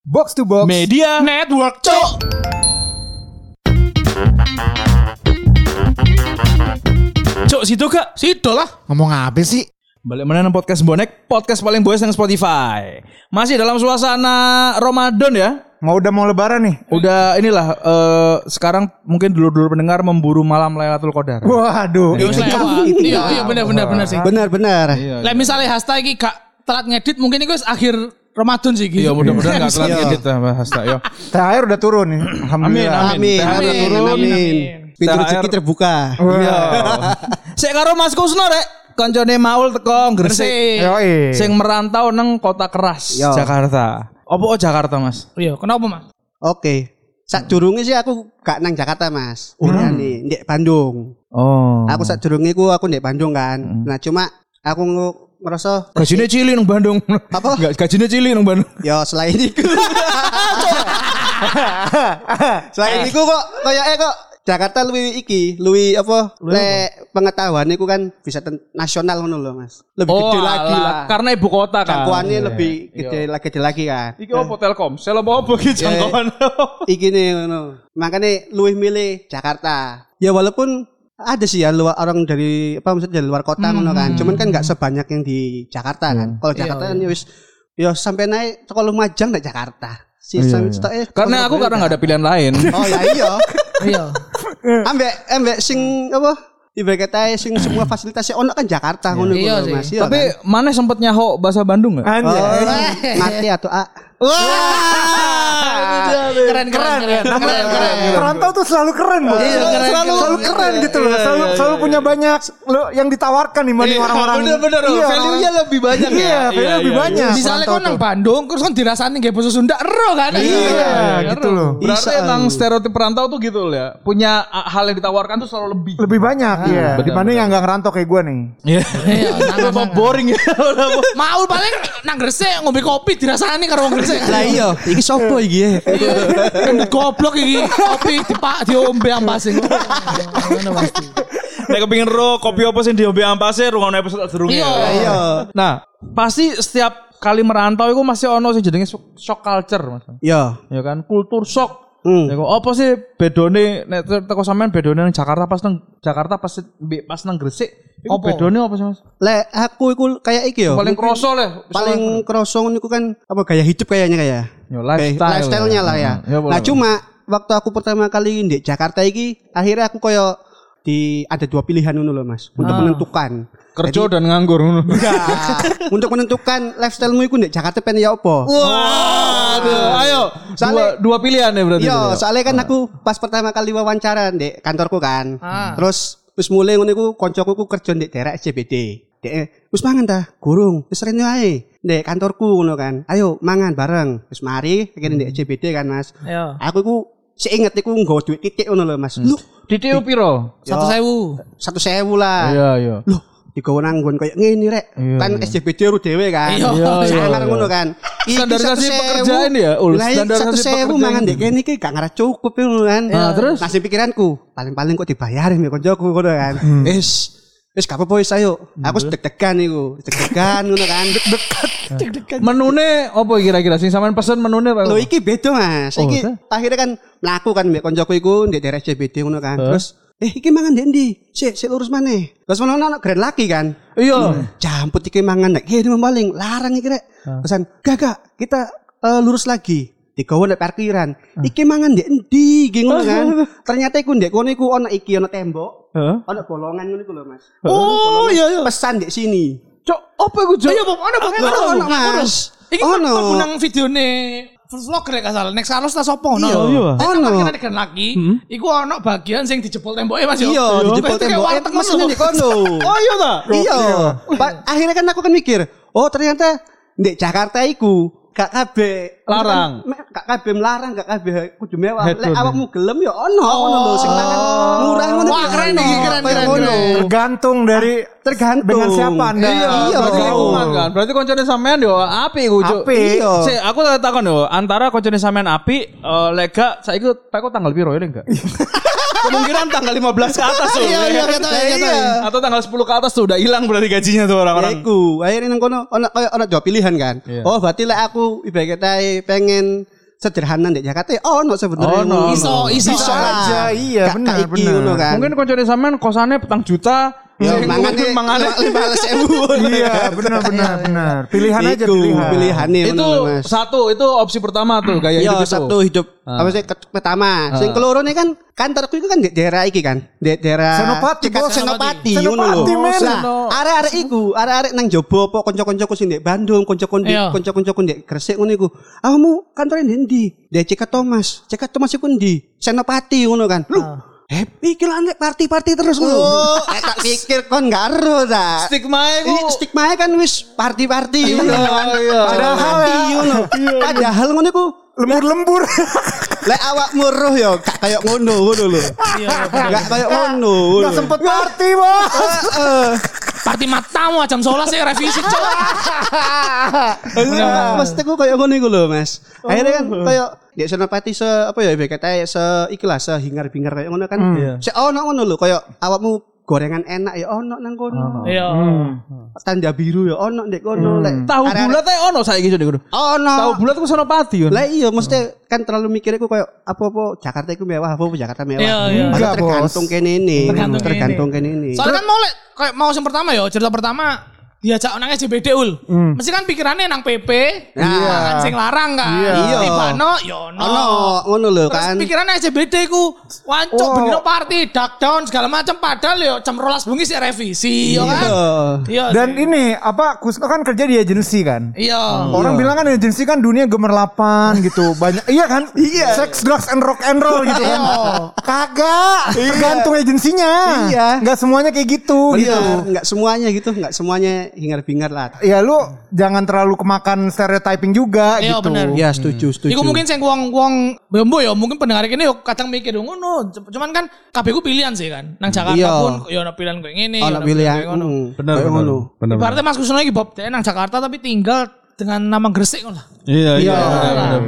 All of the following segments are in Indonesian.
Box to box. Media Network, cok. Cok situ kak Sido lah. Ngomong apa sih? Balik mana nang podcast bonek Podcast paling boys yang Spotify Masih dalam suasana Ramadan ya Mau udah mau lebaran nih. Udah inilah eh, Sekarang mungkin dulu-dulu pendengar Memburu malam Lailatul Qadar Waduh. Iya, iya, iya benar benar benar sih. Benar-benar. Lah misalnya hashtag iki gak telat ngedit mungkin itu akhir Ramadan sih iki. Iya mudah-mudahan gak telat Iya. edit lah Hasta yo. THR udah turun nih. Alhamdulillah. Amin. THR Amin. turun. Amin. Pintu THR. rezeki terbuka. Iya Sik karo Mas Kusno rek Koncone Maul teko Gresik. Yoi. Sing merantau nang kota keras Yo. Jakarta oh, Jakarta mas? Iya, kenapa Mas? Oke. Sak durunge sih aku gak nang Jakarta, Mas. Udah nih, ndek Bandung. Oh Aku sak durunge ku aku ndek Bandung kan. Nah, cuma aku nge- ngerasa Gajinya cili nang Bandung Apa? Enggak gajinya cili nang Bandung ya selain itu. selain itu kok kayak kok Jakarta lebih iki, lebih apa? Le pengetahuan iku kan bisa nasional ngono lho, Mas. Lebih gede Oh, lagi alah, lah. Karena ibu kota kan Jangkauannya Iya. lebih gede lagi gede lagi kan. Iki apa Telkom? Saya apa apa gitu jangkauan. iki nih ngono. Makanya luwih milih Jakarta. Ya walaupun ada sih ya luar orang dari apa maksudnya dari luar kota ngono kan. Cuman kan nggak sebanyak yang di Jakarta kan. Kalau Jakarta kan ya wis ya sampai naik toko Lumajang ndak Jakarta. Si sampai eh, Karena aku karena nggak ada pilihan lain. Oh ya iya. Iya. ambek ambek sing apa? Kata sing semua fasilitasnya ono kan Jakarta ngono Iya ngono, sih. Mas. Iya Tapi kan? mana sempet nyaho bahasa Bandung nggak? Oh, mati atau A. Keren keren keren. Keren keren. Perantau tuh selalu keren, Bu. Iya, keren, selalu keren. selalu keren gitu loh. Selalu selalu punya banyak lo yang ditawarkan dibanding orang-orang. bener-bener. Iya, Value-nya lebih banyak ya. Iya, value Iya, lebih iya, banyak. Misalnya kau nang tuh. Bandung, terus kan dirasani kayak bahasa Sunda, ero kan? Iya, gitu loh. Berarti emang stereotip perantau tuh gitu loh ya. Punya ah, hal yang ditawarkan tuh selalu lebih. Lebih banyak iya. benar, Dibanding yang nggak ngerantau kayak gue nih. Iya. Iya, Apa sangat. boring ya? Mau paling nang Gresik ngombe kopi dirasani karo wong Gresik. Lah iya, iki sopo iki ya? Goblok iki kopi dipak diombe ampasin. Ngono pasti. Nek kepingin ro kopi apa sih diombe ampase rungono episode durunge. Iya. ya. Iya. Nah, pasti setiap kali merantau itu masih ono sing jenenge shock shock culture, Mas. Iya. Ya kan, kultur shock. Hmm. Ya kok apa sih bedone nek te- teko sampean bedone nang Jakarta pas nang Jakarta pas pas nang Gresik. Iku Apa? bedone apa sih, Mas? Le aku iku kayak iki yo. Paling kroso lah. paling krosong niku kan apa gaya hidup kayaknya kayak. Yo, Kayak lifestyle. lifestyle-nya lah ya. Ya nah, cuma waktu aku pertama kali di Jakarta iki akhirnya aku koyo di ada dua pilihan ngono loh Mas untuk Ah. menentukan. kerja dan nganggur ngono. Enggak. untuk menentukan lifestyle-mu iku di Jakarta pengen ya apa? Wah, aduh, ayo. Dua, Soalnya- dua pilihan ya berarti. Iya, itu ya? soalnya kan aku pas pertama kali wawancara di kantorku kan. Ah. Terus wis mulai ngono iku koncoku ku kerja di daerah SCBD. Dek, wis mangan ta? Gurung. Wis rene ae. Di kantorku ngono kan. Ayo mangan bareng. Wis mari akhirnya di SCBD kan, Mas. Iya. Aku iku seinget iku nggawa duit titik ngono lho, Mas. Lu Ditiu piro? Satu sewu. satu sewu lah. Iya, iya. Loh, digawa nang nggon koyo ngene rek. Iya, kan iya. SCBD ru dhewe kan. Iya, Sangar ngono kan. Standarisasi 1.000. pekerjaan ya, Ul? Standarisasi 1.000 pekerjaan. mangan dek kene iki gak ngarep cukup ya, ngono kan. Nah, terus? Nasib pikiranku, paling-paling kok dibayarin ya koncoku ngono kan. Hmm. Wis Wis gak apa-apa wis ayo. Aku deg-degan iku. Deg-degan ngono kan. Deg-degan. Menune apa kira-kira sing sampean pesen menune apa? Lho iki beda Mas. Oh, Iki akhirnya kan mlaku kan mbek koncoku iku ndek daerah CBD ngono kan. Terus eh iki mangan ndek ndi? Sik, sik lurus maneh. Terus ono ono grand lagi kan. Iya. Jamput iki mangan nek kene maling, larang iki rek. Pesan, "Gak gak, kita eh, lurus lagi." Digawa nek parkiran. Iki mangan ndek endi? Iki ngono kan. Ternyata iku ndek kono iku ono iki ono tembok. Heeh. Ono bolongan ngono iku lho, Mas. Oh, iya iya. Pesan ndek sini. Cok, apa iku, Cok? Iya, ono Ono, ono, ono, ono. Mas. Iki Ono. kan aku nang videone vlogger ya kasar. Next Carlos ta sopo ono. Iya, iya. Ono. Ono. Kan lagi, iku ono bagian sing dijebol temboknya Mas yo. Iya, dijebol Itu kayak tembok. warteg ngono Mesinnya di kono. Oh iya ta? Iya. Pa- akhirnya kan aku kan mikir, oh ternyata di Jakarta iku gak kabeh Larang. Me- gak kabeh melarang, gak kabeh kudu mewah. Lek awakmu gelem ya ono ono lho sing mangan murah ngono. Wah, ya keren iki, keren, keren. Tergantung dari Tergantung. dengan siapa Anda. Iya, Berarti betul. lingkungan kan. Berarti koncone sampean yo api iku, Cuk. Api. Iya. Sik, aku tak takon yo, antara koncone sampean api, eh lega saiki pak kok tanggal piro ya enggak? Kemungkinan tanggal 15 ke atas tuh. Iya, iya, kata Lah, kata. iya. Atau tanggal 10 ke atas tuh udah hilang berarti gajinya tuh Ya orang-orang. iku, akhirnya nang kono ono koyo ono dua pilihan kan. Iya. Oh, berarti lah aku ibarat kata pengen sederhana di Jakarta. ya ono sebenarnya. Ono, ono. Iso, iso. Bisa aja, iya, Gak benar, iki benar. kan. Mungkin koncone sampean kosannya petang juta. Ya, mangane mangane. lima belas ewu. Iya, benar benar benar. Pilihan aja Iku, pilihan. Pilihane Itu ngono, Mas. satu, itu opsi pertama tuh gaya Iya, hidup itu. Sabtu hidup. Apa sih pertama? Sing keloro nih kan kantorku itu kan di daerah iki kan. Di daerah Senopati, Cekat Bos. Senopati Senopati, ngono lho. arek-arek iku, arek-arek nang jobo apa kanca-kancaku sing di Bandung, kanca-kanca di Iya. kanca-kancaku di Gresik ngono iku. Awakmu kantore ndi ndi? Di Cekat Thomas. Cekat Thomas iku ndi? Senopati ngono kan. Lu Happy iki lah nek party-party terus ngono. Eh, tak pikir kon garo ta. Stigma Ini itu stigma kan wis party-party ngono kan. iya. Padahal party ngono. Padahal ngono iku Lembur-lembur. lek awak muruh ya gak kayak ngono ngono lho. Gak kayak ngono. Enggak sempet party, Bos. Party matamu jam 11 sih revisi cok. Maksudku kayak ngono iku lho, Mas. Akhirnya kan kayak ya senopati se apa ya kata se ikhlas se hingar-bingar kayak ngono kan. Se ono ngono lho kayak awakmu gorengan enak ya ono nang kono. Iya. Tanda biru ya ono ndek kono lek tahu bulat ae ono saiki sudah kudu. Ono. Tahu bulat ku senopati yo. Lah iya mesti kan terlalu mikir aku kayak apa-apa Jakarta itu mewah, apa-apa Jakarta mewah. Iya, iya. Tergantung kene ini. Tergantung Tergantung kene ini. Soalnya kan mau lek kayak mau yang pertama ya, cerita pertama diajak nang SJBD ul. Mesti kan pikirannya nang PP, Iya. kan sing larang kan. Iya. Tibano yo no. Ono ngono lho Terus kan. pikirannya SJBD ku wancuk Oh. benino party, dark down segala macam padahal yo jam rolas bengi sih revisi yo kan. Iya. Dan sih. ini apa Kusno kan kerja di agensi kan. iya. Orang bilang kan agensi kan dunia gemerlapan gitu. Banyak iya kan? Iya. Sex, drugs and rock and roll gitu kan. Kagak. Tergantung agensinya. Iya. Enggak semuanya kayak gitu gitu. Benar, enggak semuanya gitu, enggak semuanya hingar-bingar lah. Ya lu jangan terlalu kemakan stereotyping juga Iya, gitu. bener. Ya setuju, setuju. Iku mungkin sing wong wong bembo ya mungkin pendengar ini yo kadang mikir ngono. Cuman kan kabeh ku pilihan sih kan. Nang Jakarta Iya. pun yo ono pilihan kayak ngene, ono ono pilihan kayak ngono. mm, Bener ngono. Ibaratnya Mas Kusno iki Bob nang Jakarta tapi tinggal dengan nama Gresik ngono lah. Iya iya.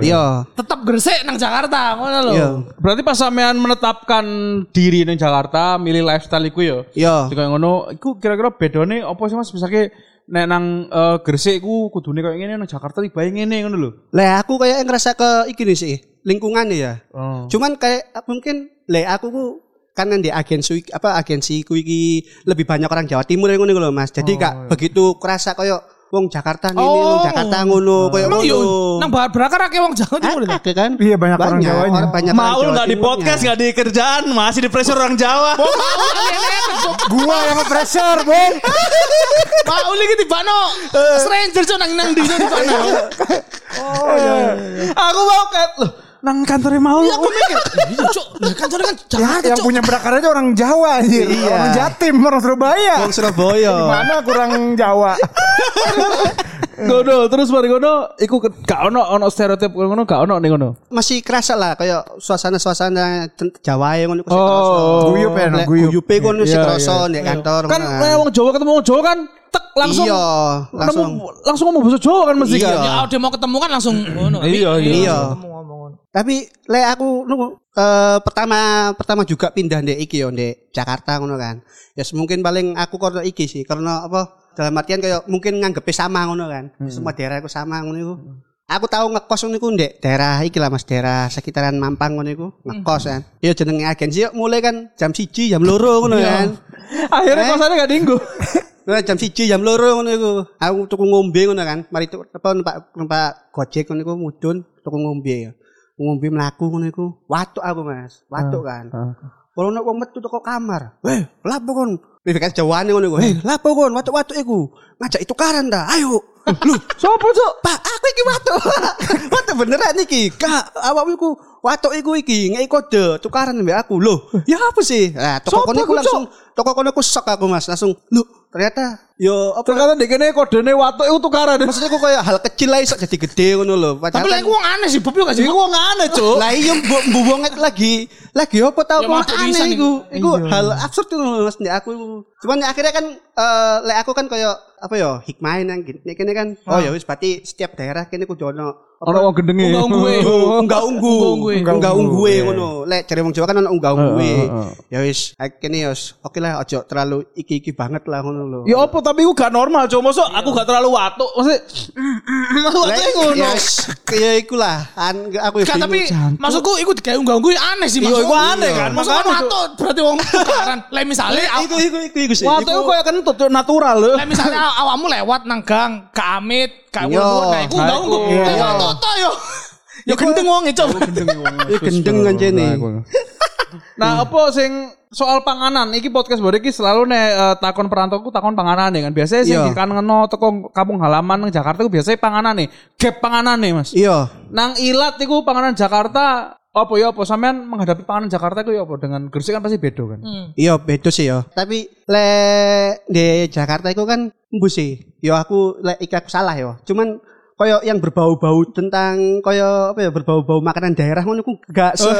Iya. Tetap Gresik nang Jakarta ngono lho. Iya. Berarti pas sampean menetapkan diri ning Jakarta, milih lifestyle iku yo. Iya. Kayak ngono, iku kira-kira bedone apa sih Mas? Misake nek nang eh, Gresik ku kudune kayak ngene nang Jakarta tiba ngene ngono lho. Lah aku kayak ngerasa ke iki nih sih, lingkungannya ya. Oh. Cuman kayak mungkin lah aku ku kan di agensi apa agensi ku iki lebih banyak orang Jawa Timur yang ngono lho Mas. Jadi gak begitu kerasa kayak wong Jakarta ngene, Oh. wong Jakarta ngono kayak Emang ngono. yo nang bar berakar akeh wong Jawa Timur itu. Akeh kan? Iya, banyak orang Jawanya. banyak orang Maul Jawa nggak di podcast, nggak di kerjaan, masih di pressure orang Jawa. Gua yang nge-pressure, Bang. Mau lagi di Bano. Stranger cok nang nang di di Bano. Aku mau ke loh, nang kantornya Maul. Iya aku mikir, iya cok, lah kantornya kan Ya, Jakarta yang cok. punya berakar aja orang Jawa anjir. Iya. Orang Jatim, orang Surabaya. Wong Surabaya. Mana kurang Jawa. Gono, terus mari gono, iku ke- gak ono ono stereotip ngono, gak ono ning ngono. Masih kerasa lah kayak suasana-suasana Jawa yang ngono ku sih Oh, kerasa. guyup ya, Lek guyup. Guyupe kono sih Iya, kerasa iya. di kantor. Kan wong Jawa ketemu wong Jawa kan tek langsung Iya, langsung. langsung ngomong bahasa Jawa kan mesti kan. Iya. Ya udah mau ketemu kan langsung ngono. Iya, iya. Tapi le aku nu eh, pertama pertama juga pindah ndek iki yo ndek Jakarta ngono kan. Ya mungkin paling aku karena iki sih karena apa dalam artian kayak mungkin nganggepe sama ngono kan. Semua daerah aku sama ngono iku. Aku tahu ngekos ngono iku ndek daerah iki lah Mas daerah sekitaran Mampang ngono iku ngekos kan. Ya jenenge agensi yo mulai kan jam 1 jam loro ngono kan. Akhirnya kosannya gak dinggo. Nah, jam siji jam loro ngono iku. Aku tuku ngombe ngono kan. Mari tuku apa numpak numpak Gojek ngono iku mudun tuku ngombe ya. Ngombe mlaku ngono iku. Watuk aku Mas. Watuk kan. Kalau nek wong metu teko kamar. Weh, lapo kon? Wih, kan jawane ngono iku. Heh, lapo kon? Watuk-watuk iku. Ngajak itu tukaran dah. Ayo. Lu, Sopo cuk? Pak, aku iki watuk. watuk beneran iki. Kak, awakmu iku watuk iku iki ngeki kode tukaran mbek aku. Loh, ya apa sih? Nah, toko kono iku, langsung toko kono iku sok aku Mas, langsung. Loh, ternyata yo apa Ternyata dek kene kodene watuk iku tukaran. maksudnya aku kayak hal kecil lah iso jadi gede ngono lho. Tapi lah kan- iku wong aneh sih, Bob yo gak sih? Iku wong aneh cuk. lah iya mbok lagi lagi apa tau kok aneh iku iku. iku hal absurd lho, mas Nek, aku iku. cuman ya akhirnya kan eh lek aku kan kayak apa ya hikmahin yang gini kene kan oh ya wis berarti setiap daerah kene kudu ono Ono wong gendenge. Unggah ungguhe. Unggah unggu. ungguhe. Unggah ungguhe ngono. Lek jare wong Jawa kan ono unggah ungguhe. Ya wis, kene wis oke lah ojo terlalu iki-iki banget lah ngono lho. Ya apa tapi aku gak normal, cuma mosok aku gak terlalu watuk. Maksudnya Lek ya wis kaya iku lah. An aku ya Gak, tapi maksudku iku digawe unggah-ungguh aneh sih Iya, maksudku. iku aneh kan, Maksudku watuk berarti wong tukaran. Lah misale iku iku iku iku sih. watuk kayak kentut natural lho. Misalnya aw- awakmu lewat nang gang, ke Iya. ulur, nah iku enggak. Iya. Lah toto yo. Ya gendeng wong e, Cuk. Ya gendeng kan jene. Nah, apa sing soal panganan iki podcast baru iki selalu nek eh, takon perantau ku takon panganan nih kan. Biasanya sing Iya. dikanengno teko kampung halaman nang Jakarta ku biasanya panganan nih. Gap panganan nih, Mas. Iya. Nang ilat iku panganan Jakarta apa ya apa sampean menghadapi panganan Jakarta itu ya apa dengan Gresik kan pasti beda kan. Iya beda sih ya. Tapi le di Jakarta itu kan embus sih. Ya aku le iki aku salah ya. Cuman koyo yang berbau-bau tentang koyo apa ya berbau-bau makanan daerah ngono ku gak se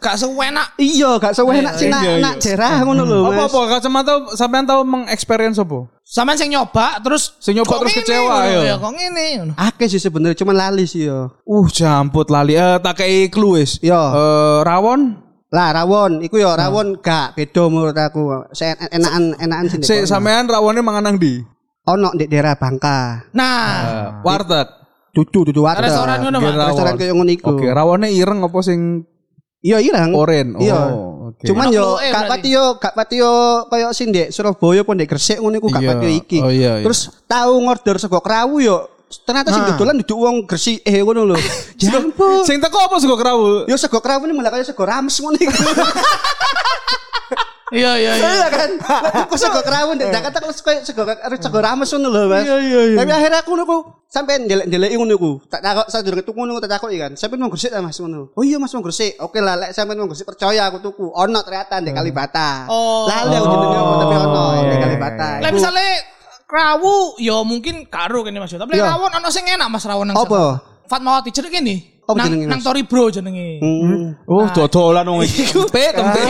Gak sewenak. iya gak sewenak sih nak iya, nak daerah ngono lho. Apa apa kacamata sampean tahu mengexperience apa? Sampean sing nyoba terus Sing nyoba terus kecewa, ya. Ya kok ngene. ngono. Akeh sih sebenarnya cuman lali sih ya. Uh, jamput lali. Eh tak kei clue wis. Iya. Eh, rawon Lah rawon, iku ya rawon gak beda menurut aku. Saya enakan enakan sih. Si sampean rawonnya mangan nang di? Ono di daerah Bangka. Nah, warteg. Dudu dudu water. restoran ngono, Mas. Rawon. Restoran kayak ngono iku. Oke, rawonnya ireng apa sing Iya ireng. oren? Iya. Oh, oke. Cuman Ono yo gak pati yo gak pati yo koyo sing ndek Surabaya pun ndek Gresik ngono iku gak Iya. pati iki. Oh, iya, iya. Terus tahu ngorder sego krawu yo ternyata sing dodolan duduk wong Gresik eh ngono lho. Ya ampun. Sing teko apa sego krawu? Yo sego krawu ini malah kaya sego rames ngono iku. iya iya iya. Iya kan? Lah, Aku sego krawu ndek Jakarta kok koyo sego harus sego rames ngono lho, Mas. Iya, iya, iya. Tapi akhirnya aku ngono sampai ndelek-ndeleki ngono iku. Tak takok sadurunge tuku ngono tak takoki kan. Sampai wong Gresik ta Mas ngono. Oh iya Mas wong Gresik. Oke lah lek sampean wong Gresik percaya aku tuku. Ono ternyata ndek Kalibata. Oh. Lali aku jenenge apa tapi ono ndek Kalibata. Lah Iku- misalnya krawu ya mungkin karo kene Mas. Tapi Iya. rawon ono sing enak Mas rawon nang Apa? Fatmawati jenenge kene. Apa Nang jenenge, nang Mas? Tori Bro jenenge. Hmm. Oh, dodolan wong iki. Kempet, kempet.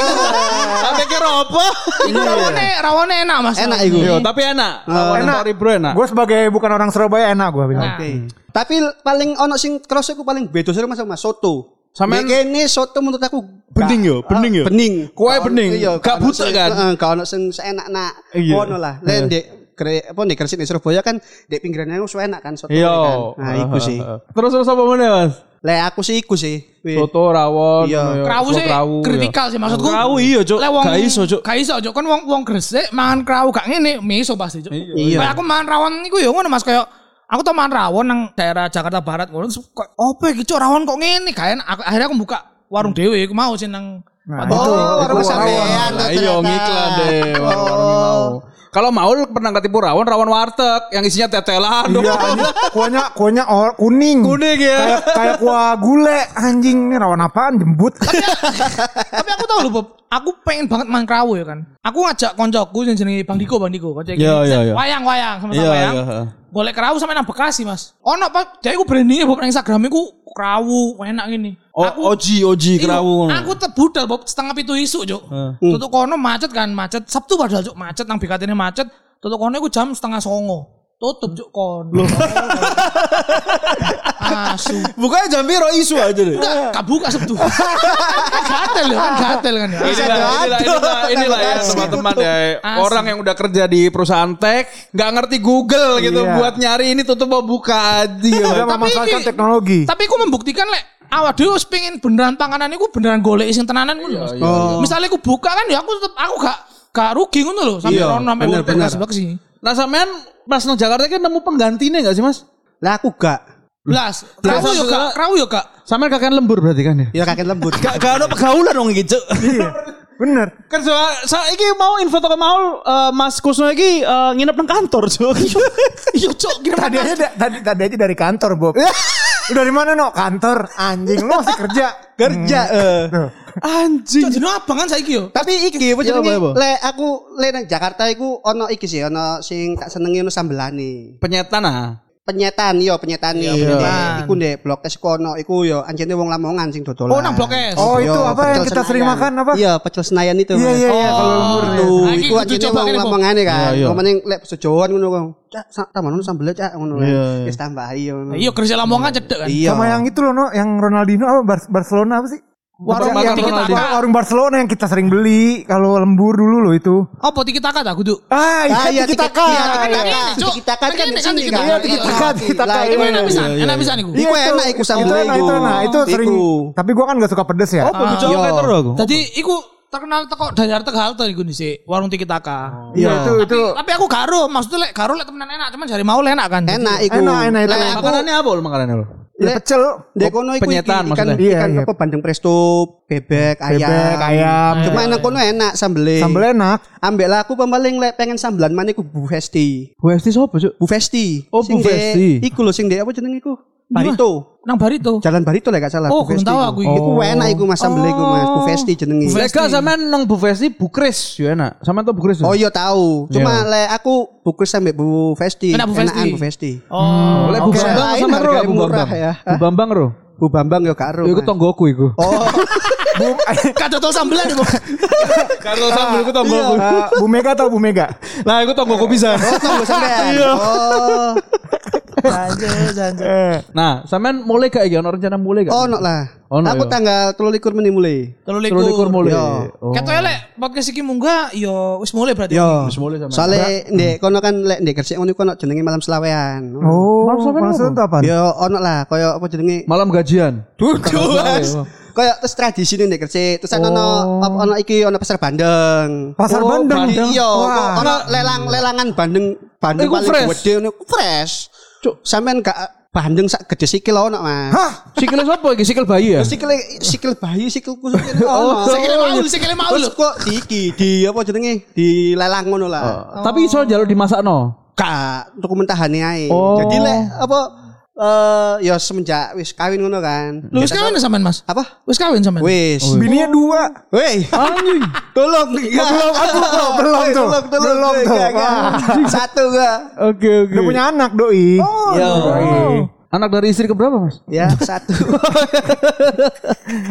Sampe kira apa? Iku rawone rawone enak Mas. Enak iku. Yo, tapi enak. Rawon Enak. Tori Bro enak. Gue sebagai bukan orang Surabaya enak gue bilang. Nah. Oke. Tapi paling ono sing cross iku paling beda sih Mas sama soto. Sampean kene soto menurut aku Bening yo, bening ah, yo. Bening. Kue ono- bening. Iya, Gak ono butek kan? Heeh, gak ono sing seenak nak. Iya. Ngono lah. Lain dek kre apa nih Gresik di Surabaya kan dek pinggirannya itu enak kan soto Iya. kan. Nah, iku sih. Terus terus apa meneh, Mas? Lek aku sih iku sih. Soto rawon. Iya. ya. Krawu sih krawu, kritikal ya. sih maksudku. Krawu iya, Cuk. Lek wong Gak iso, Cuk. Gak iso, Cuk. Kan wong wong Gresik mangan krawu gak ngene, miso pasti, Cuk. Iya. Kayak aku mangan rawon niku ya ngono Mas kayak Aku tau mangan rawon nang daerah Jakarta Barat ngono kok opo iki Cuk rawon kok ngene kan aku, akhirnya aku buka warung dhewe aku mau sih nang Nah, Oh, itu rawon. sampean. Lah iya ngiklan deh. warung-warung ini mau. Kalau mau lu pernah ketipu rawon rawon warteg yang isinya tetelan dong. Iya, kuahnya kuahnya or, kuning. Kuning ya. Kayak kayak kuah gule anjing ini rawan apaan jembut. Tapi aku tahu loh Bob, aku pengen banget main krawu ya kan. Aku ngajak koncoku yang jenenge Bang Diko, Bang Diko. Kocek Iya, iya, iya. Wayang-wayang sama-sama Iya, wayang. iya. Boleh krawu sampe nang Bekasi, Mas. Ono Pak, jadi aku brandingnya Bob nang Instagram iku krawu enak gini. Oh, oji oji Iya, krawu. Aku tebudal Bob setengah pitu isu, Cuk. Tutuk kono macet kan, macet. Sabtu padahal Cuk, macet nang BKT ini macet. Tutuk kono iku jam setengah songo. Tutup Cuk kono. Asu. Bukannya jam piro isu aja deh. Enggak, kabuka Sabtu. kan gatel ya, kan gatel kan ya. Inilah, inilah, inilah, inilah ya teman-teman ya orang yang udah kerja di perusahaan tech nggak ngerti Google gitu Iya. buat nyari ini tutup mau buka aja. Udah Tapi memanfaatkan ini- teknologi. Tapi aku membuktikan lek awak dhewe wis pengen beneran panganan iku beneran golek sing tenanan ngono. Mas. Misalnya aku buka kan ya aku tetep aku gak gak rugi ngono lho sampai Iya, rono sampai bener, urip bener. sebelah sih. Nah sampean pas nang Jakarta kan nemu penggantinya nggak sih mas? Lah aku gak. Blas, krawu yo gak, krawu yo gak. Sampean kakek lembur berarti kan ya? Ya kakek lembut. Gak, gak ada pergaulan dong gitu. Bener. kan so, saya iki mau info toko mau eh, Mas Kusno iki eh, nginep nang kantor cuk. Yo cok kira Tadi aja da- tadi tadi aja dari kantor, Bob. Dari mana, No? Kantor. Anjing, lu masih kerja. Kerja eh. Tuh. Anjing. Cok jenenge apa kan saiki yo? Tapi iki apa Ya, jenenge? apa, apa? Le aku le nang Jakarta iku ono iki sih ono sing tak senengi ono sambelane. Penyetan ah. penyetan yo penyetan nih. penyetan. Iku ndek blok S kono iku yo anjene wong Lamongan sing dodolan. Oh, nang Blok S. Oh, itu apa yang kita sering makan apa? Iya, pecel Senayan itu. Iya iya iya kalau ya. Tuh, Nah, iki iku anjene wong. Lamongan kan. Iya, iya. Ngomongin lek sejowan ngono kok. Cak, sak tambahan sambel cak ngono. Iya, iya. Wis tambahi yo. ngono. Iya Gresik Lamongan cedek kan. Iya. Sama yang itu loh, no, yang Ronaldinho apa Bar- Barcelona apa sih? Warung yang, yang- Ronaldinho. warung Barcelona yang kita sering beli kalau lembur dulu loh itu. Apa tiki taka tak kudu? Ah, Ah, iya iya, kita tiki- iya, kan. tiki- Ini, Cuk. Tiki taka kan di sini tiki kan. Iya, tiki taka, tiki taka. Lah, Iya, Itu enak iya, pisan, iya, enak iya. pisan iku. Iku enak iku Itu sambel enak, itu enak. Itu sering. Tapi gua kan gak suka pedes ya. Oh, Iya. kayak terus aku. Jadi iku terkenal teko dari Tegal halte iku dhisik, warung tiki taka. Iya, itu itu. Tapi aku garo, maksudnya lek garo lek temenan enak, cuman jari mau enak kan. Enak iku. Enak, enak, itu Makanannya apa lo makanannya lo? Ya pecel. Dek kono iku penyetan ikan, maksudnya? ikan, Iya, iya. apa bandeng presto, bebek, ayam. Bebek, ayam. Cuma enak kono enak sambelnya. Sambel enak. Ambek lah aku paling lek pengen sambelan mana iku Bu Festi. Bu Esti sopo, Cuk? Bu Festi. Oh, Bu Festi. Iku lho sing dek apa jeneng iku? Barito. Nang Barito. Jalan Barito lek gak salah. Oh, Bu kurang Festi tahu aku iki. Iku enak iku Mas sambel iku Mas. Bu Festi jenenge. Bu Lek gak sampean nang Bu Festi Bu Kris yo enak. Sampean tau Bu Kris? Oh iya tahu. Cuma lek aku bukus sampe Bu Festi. Enak Bu Festi. Bu. Oh. Lek Bu Oke. Bambang sampean ro Bu murah Bambang. ya. Bu Bambang ro. Bu Bambang yo karo. Iku tonggoku iku. Oh, Bu, tol sambelan iku. Karo sambel iku eh, Bu Mega atau Bu Mega? Nah, iku tonggoku bisa. oh tunggu sampean. Oh. Eh, Nah, sampean mulai gak iki ono rencana mulai gak? Oh, no lah. Ono aku yo. tanggal 23 menit mulai. Telu Terus likur mulai. Yo. Oh. Ketoke lek podcast iki munggah yo wis mulai berarti. Yo. Wis mulai sampean. Soalnya ndek kono kan lek ndek Gresik ngono iku ono jenenge malam selawean. Oh, maksud itu apa? Yo ono lah koyo apa jenenge Malam gajian. Dudu. Koyo terus tradisi nih Gresik. Terus kan ono apa ono iki ono pasar Bandeng. Pasar Oh, Bandeng. Iya, ono lelang lelangan Bandeng Bandeng paling gede iku fresh. Cuk, sampean gak Bandeng sak gede sikil ono, Mas. Hah? Sikile sapa iki? Sikil bayi ya? Sikil sikil bayi, sikil kusuk ono. Sikile maul, sikile maul. Terus kok di iki di apa jenenge? Di lelang ngono lah. Tapi iso jalur dimasakno. Kak, dokumentahane ae. Oh. Jadi lek apa eh ya semenjak wis kawin ngono kan. Lu wis kawin sampean Mas? Apa? Wis kawin sampean? Wis. Bininya dua. Woi, Anjing. tolong belum aku belum, belum tuh. Tolong, tolong, Belum tuh. Satu enggak. Oke, oke. Udah punya anak doi. Yo. Anak dari istri keberapa, Mas? Ya, satu.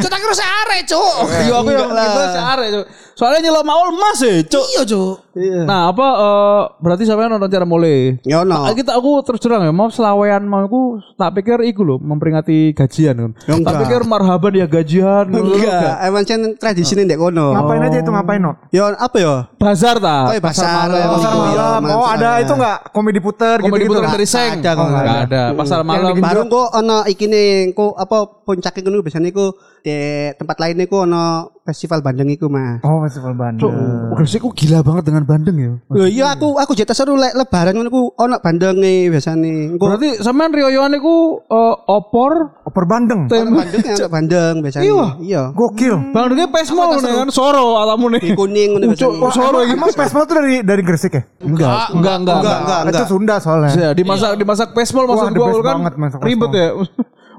Cuk tak kira saya arek, Cuk. Iya, aku yang kita searek, Cuk. Soalnya nyelok maul emas ya, Cuk. Iya, Cuk. Nah, apa eh, berarti sampean nonton cara mulai? Ya ono. Ah, Kita aku terus terang ya, mau selawean mau aku tak pikir iku loh memperingati gajian kan. Ya, enggak. tak pikir marhaban ya gajian. ngono Enggak, emang cen tradisi nih ndek kono. Ngapain aja itu ngapain no? Ya apa ya? Bazar ta? Oh, ya, pasar malam. Pasar Oh, iya, malam. malam Oh ada itu nggak komedi puter Komedi gitu-gitu. putar dari seng. ada, kok, Enggak nggak ada. Pasar malam. Baru kok ono iki nih, kok apa puncak iku biasanya iku di tempat lain iku ono festival Bandeng iku, Mas. Oh festival Cuk, Bandung. Gresik ku gila banget dengan Bandeng ya. Lho iya aku aku jatah seru lek lebaran ngono iku ono Bandenge biasane. Engko Berarti sampean riyoyoan iku eh, opor Oper Bandeng. ono Bandeng ya Bandeng biasane. Iya. Gokil. Bandengnya pesmo nih kan Soro alamu nih. Di kuning ngono Cuk, biasane. Soro iki Emang Pesmo tuh dari dari Gresik ya? Enggak, enggak, enggak. Enggak, enggak, Itu. Sunda soalnya. Ya, dimasak dimasak pesmol Wah, maksud the gua kan ribet ya.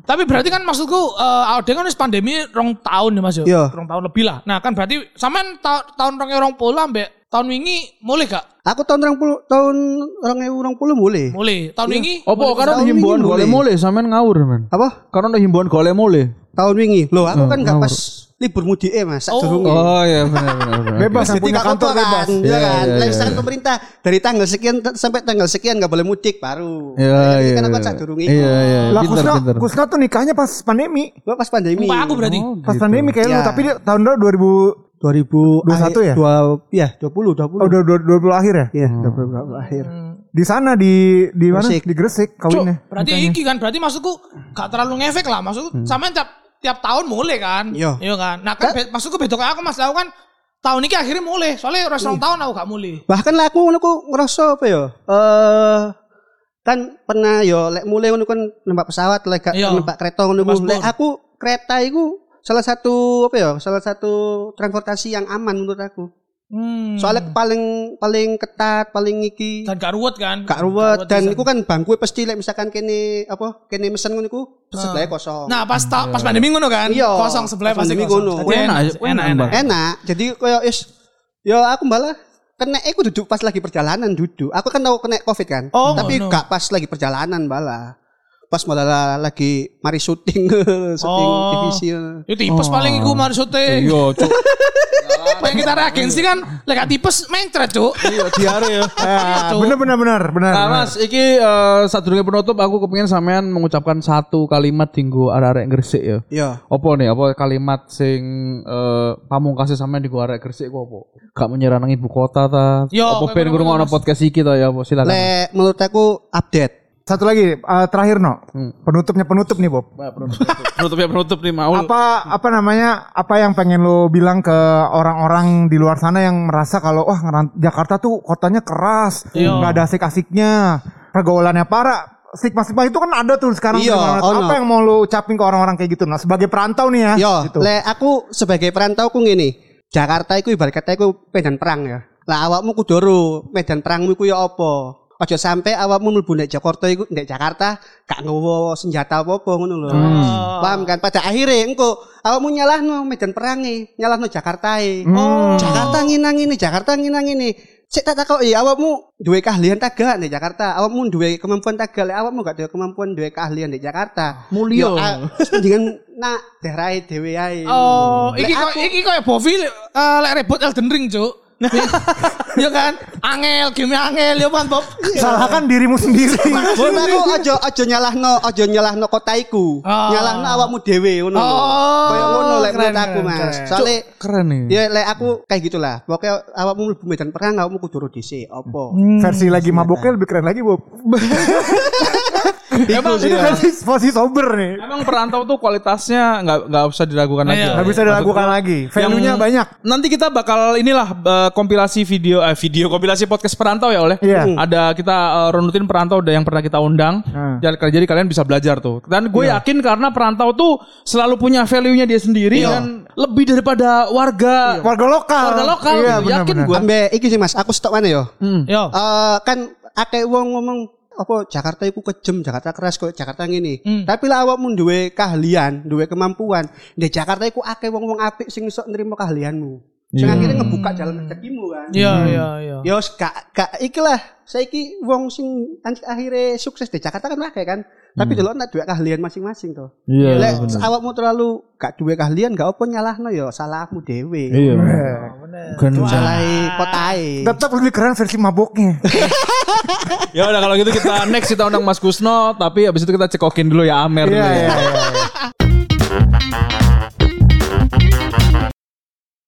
Tapi berarti kan maksudku eh awake kan pandemi rong tahun ya Mas yo. Iya. Rong tahun lebih lah. Nah, kan berarti sampean ta tahun 2020 ambek tahun wingi mulai gak? Aku tahun 20 tahun 2020 mulai. Mulai. Tahun wingi Opo karena himbauan golek mulai. sampean ngawur men. Apa? Karena ada himbauan golek mole. Tahun wingi. Loh, aku kan enggak ngawur. pas libur mudik Mas, sak Oh. durunge. Oh iya benar benar benar. Bebas yang Jadi punya nggak kantor bebas. ya Iya, kan. iya, Lah, iya, misalkan iya. pemerintah dari tanggal sekian sampai tanggal sekian nggak boleh mudik baru. Iya Nah, ini iya. Kan aku iya. sak durunge. Iya iya. Lah Pinter Kusna, pinter. Kusna tuh nikahnya pas pandemi. Gua pas pandemi. Muka aku berarti. Oh, Pas gitu. pandemi kayak lu, Ya. tapi dia tahun lalu 2000 2021 ya? Dua, ya, 20 20. oh, 2020 akhir ya? Iya, 20 akhir. Di sana di di mana? Gresik. Di Gresik kawinnya. Berarti iki kan berarti maksudku gak terlalu ngefek lah. Maksudku sampean tiap tiap tahun mulai kan. Iya. Iya kan. Nah, kan be- maksudku beda kayak aku Mas aku kan tahun ini akhirnya mulai. Soalnya rong tahun aku gak mulai. Bahkan lah aku ngono ku ngerasa apa ya? Eh kan pernah yo lek mulai ngono kan numpak pesawat lek gak Iya. numpak kereta ngono. Lek aku kereta iku salah satu apa ya? Salah satu transportasi yang aman menurut aku. Hmm. Soalnya paling paling ketat, paling iki dan gak ruwet kan. gak ruwet dan iku kan bangku pasti lek misalkan kene apa kene mesen ngono iku sebelah kosong. Nah, pas ta- pas pandemi ngono kan. Iya. Kosong sebelah Pas pandemi ngono. Jadi Enak, enak, enak, enak, enak. Bang. enak. Jadi koyo is yo aku malah kena aku duduk pas lagi perjalanan duduk. Aku kan tahu kena covid kan. Oh, tapi ngono. gak pas lagi perjalanan malah. Pas malah lagi mari syuting syuting Oh. divisi. Itu tipes paling iku mari syuting. Iya, cuk. Pengen kita reagensi kan lek tipes mencret, Cuk. Iya, diare ya. Ah, Cuk. bener bener bener bener. Nah. Mas, iki eh sadurunge penutup aku kepengin sampean mengucapkan satu kalimat dinggo arek-arek Gresik ya. Iya. Apa nih? Apa kalimat sing eh pamungkase sampean dinggo arek Gresik ku apa? Gak menyerang ibu kota ta? Yo, apa ben ngrungokno podcast iki ta ya apa silakan. Le menurut aku update. Satu lagi eh, terakhir no. Penutupnya penutup nih Bob. penutup ya penutup nih mau. Apa apa namanya? Apa yang pengen lo bilang ke orang-orang di luar sana yang merasa kalau wah ngeran- Jakarta tuh kotanya keras, Iya. nggak ada asik-asiknya, pergaulannya parah. Stigma-stigma itu kan ada tuh sekarang. Iya, di mana-mana. ono. Apa yang mau lo ucapin ke orang-orang kayak gitu? Nah, sebagai perantau nih ya. Yo, gitu. le aku sebagai perantau ku ngene. Jakarta iku ibarat kata iku medan perang ya. Lah awakmu kudu ero medan perangmu iku ya apa? Aja sampai awakmu mlebu nek Jakarta iku nek Jakarta gak nggawa senjata apa-apa ngono lho. Paham kan? Pada akhirnya engko awakmu nyalahno medan perange, nyalahno Jakarta e. Hmm. Jakarta nginang ini, Jakarta nginang ini. Sik tak takoki awakmu duwe keahlian tak gak nek Jakarta? Awakmu duwe kemampuan tak gak? Lek awakmu gak duwe kemampuan duwe keahlian nek Jakarta. Terus mendingan nak daerah dhewe ae. Oh, iki kok iki koyo Bovi eh, lek rebut Elden Ring, Cuk. Ya kan? Angel, game angel ya kan, Bob. Salahkan dirimu sendiri. Ngono aku aja aja nyalahno aja nyalahno kota iku. Oh. Nyalahno awakmu dhewe ngono. Oh, Kaya ngono lek keren, menurut aku, keren, Mas. keren. Soale Keren nih. ya lek aku kayak gitulah. Pokoknya awakmu mlebu medan perang awakmu kudu dhisik apa. Versi lagi maboknya lebih keren lagi Bob. Emang Ini versi versi sober nih. Emang perantau tuh kualitasnya nggak nggak usah diragukan lagi. Iya. Nggak bisa diragukan lagi. Value-nya banyak. Nanti kita bakal inilah eh, kompilasi video eh, video kompilasi podcast perantau ya oleh. Iya. Ada kita eh, runutin perantau yang pernah kita undang. Hmm. Jadi, kalian bisa belajar tuh. Dan gue yakin karena perantau tuh selalu punya value-nya dia sendiri dan lebih daripada warga Warga lokal. warga lokal. Iya, gitu. yakin gue. Ambe iki sih Mas, aku stok mana yo? Hmm. Yo. Eh kan akeh wong ngomong apa Jakarta iku kejem, Jakarta keras kok Jakarta ngene. Hmm. Tapi lah awakmu duwe keahlian, duwe kemampuan. Di Jakarta iku akeh wong-wong apik sing iso nrimo keahlianmu. Sing akhirnya ngebuka jalan rezekimu kan. Iya, iya, iya. Ya wis gak gak iki lah. Saiki wong sing akhirnya sukses di Jakarta kan akeh kan. Tapi delok nak duwe keahlian masing-masing to. Iya. Lek awakmu terlalu gak duwe keahlian gak apa nyalahno ya salahmu dhewe. Iya. Kan. Salahi kotae. Tetap lebih keren versi maboknya. Ya udah kalau gitu kita next kita undang Mas Kusno tapi habis itu kita cekokin dulu ya Amer dulu Iya, ya. iya, iya.